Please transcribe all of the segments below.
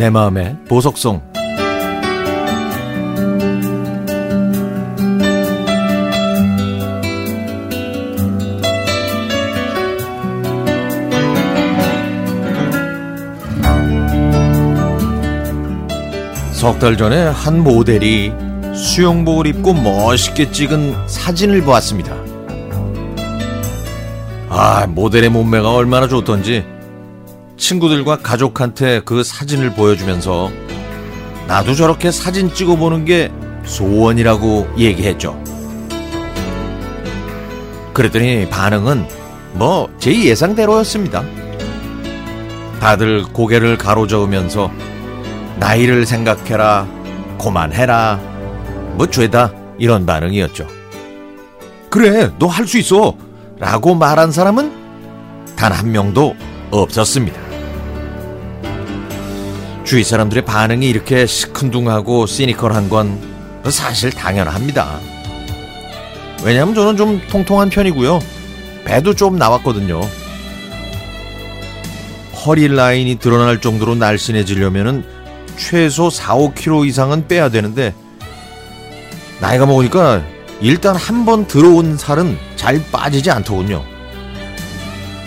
내 마음의 보석송 석달 전에 한 모델이 수영복을 입고 멋있게 찍은 사진을 보았습니다. 아, 모델의 몸매가 얼마나 좋던지 친구들과 가족한테 그 사진을 보여주면서 나도 저렇게 사진 찍어보는 게 소원이라고 얘기했죠. 그랬더니 반응은 뭐 제 예상대로였습니다. 다들 고개를 가로저으면서 나이를 생각해라, 고만해라, 뭐 죄다 이런 반응이었죠. 그래, 너 할 수 있어! 라고 말한 사람은 단 한 명도 없었습니다. 주위 사람들의 반응이 이렇게 시큰둥하고 시니컬한 건 사실 당연합니다. 왜냐하면 저는 좀 통통한 편이고요. 배도 좀 나왔거든요. 허리 라인이 드러날 정도로 날씬해지려면 최소 4, 5kg 이상은 빼야 되는데 나이가 먹으니까 일단 한 번 들어온 살은 잘 빠지지 않더군요.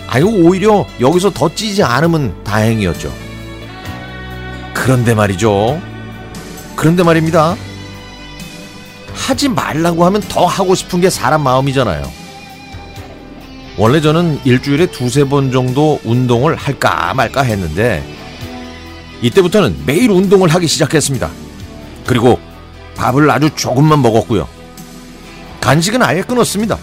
아유 오히려 여기서 더 찌지 않으면 다행이었죠. 그런데 말이죠. 그런데 말입니다. 하지 말라고 하면 더 하고 싶은 게 사람 마음이잖아요. 원래 저는 일주일에 두세 번 정도 운동을 할까 말까 했는데 이때부터는 매일 운동을 하기 시작했습니다. 그리고 밥을 아주 조금만 먹었고요. 간식은 아예 끊었습니다.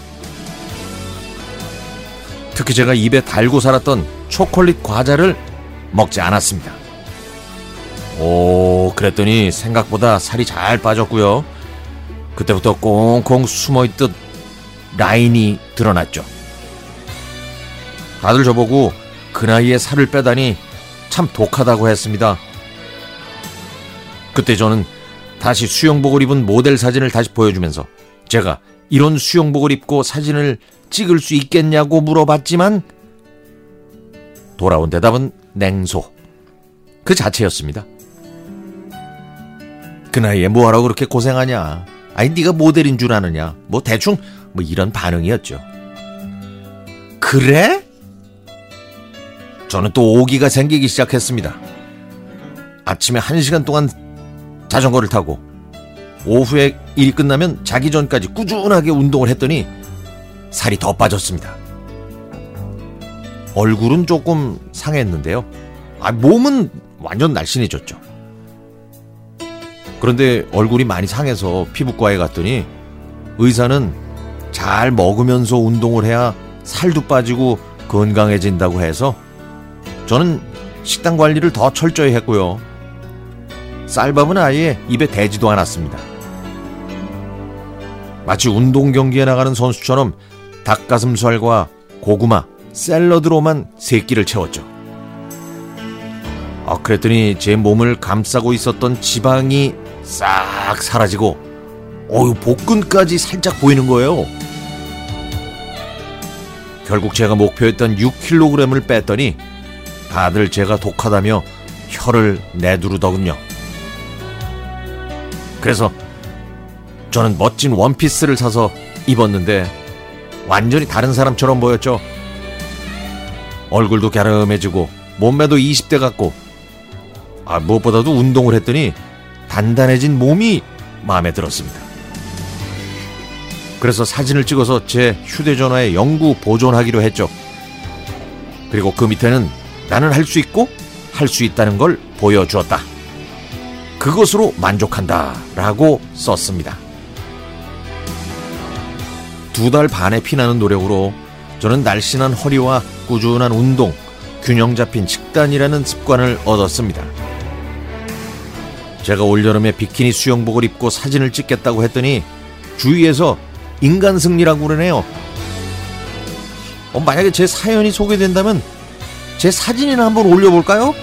특히 제가 입에 달고 살았던 초콜릿 과자를 먹지 않았습니다. 오, 그랬더니 생각보다 살이 잘 빠졌고요. 그때부터 꽁꽁 숨어 있듯 라인이 드러났죠. 다들 저보고 그 나이에 살을 빼다니 참 독하다고 했습니다. 그때 저는 다시 수영복을 입은 모델 사진을 다시 보여주면서 제가 이런 수영복을 입고 사진을 찍을 수 있겠냐고 물어봤지만 돌아온 대답은 냉소. 그 자체였습니다. 그 나이에 뭐하라고 그렇게 고생하냐. 아니 네가 모델인 줄 아느냐. 뭐 대충 뭐 이런 반응이었죠. 그래? 저는 또 오기가 생기기 시작했습니다. 아침에 한 시간 동안 자전거를 타고 오후에 일이 끝나면 자기 전까지 꾸준하게 운동을 했더니 살이 더 빠졌습니다. 얼굴은 조금 상했는데요. 아, 몸은 완전 날씬해졌죠. 그런데 얼굴이 많이 상해서 피부과에 갔더니 의사는 잘 먹으면서 운동을 해야 살도 빠지고 건강해진다고 해서 저는 식단 관리를 더 철저히 했고요. 쌀밥은 아예 입에 대지도 않았습니다. 마치 운동 경기에 나가는 선수처럼 닭가슴살과 고구마, 샐러드로만 세 끼를 채웠죠. 아, 그랬더니 제 몸을 감싸고 있었던 지방이 싹 사라지고, 어유 복근까지 살짝 보이는 거예요. 결국 제가 목표했던 6kg을 뺐더니 다들 제가 독하다며 혀를 내두르더군요. 그래서 저는 멋진 원피스를 사서 입었는데 완전히 다른 사람처럼 보였죠. 얼굴도 갸름해지고 몸매도 20대 같고 아, 무엇보다도 운동을 했더니 단단해진 몸이 마음에 들었습니다. 그래서 사진을 찍어서 제 휴대전화에 영구 보존하기로 했죠. 그리고 그 밑에는 나는 할 수 있고 할 수 있다는 걸 보여주었다. 그것으로 만족한다. 라고 썼습니다. 두 달 반의 피나는 노력으로 저는 날씬한 허리와 꾸준한 운동, 균형 잡힌 식단이라는 습관을 얻었습니다. 제가 올여름에 비키니 수영복을 입고 사진을 찍겠다고 했더니 주위에서 인간 승리라고 그러네요. 어, 만약에 제 사연이 소개된다면 제 사진이나 한번 올려볼까요?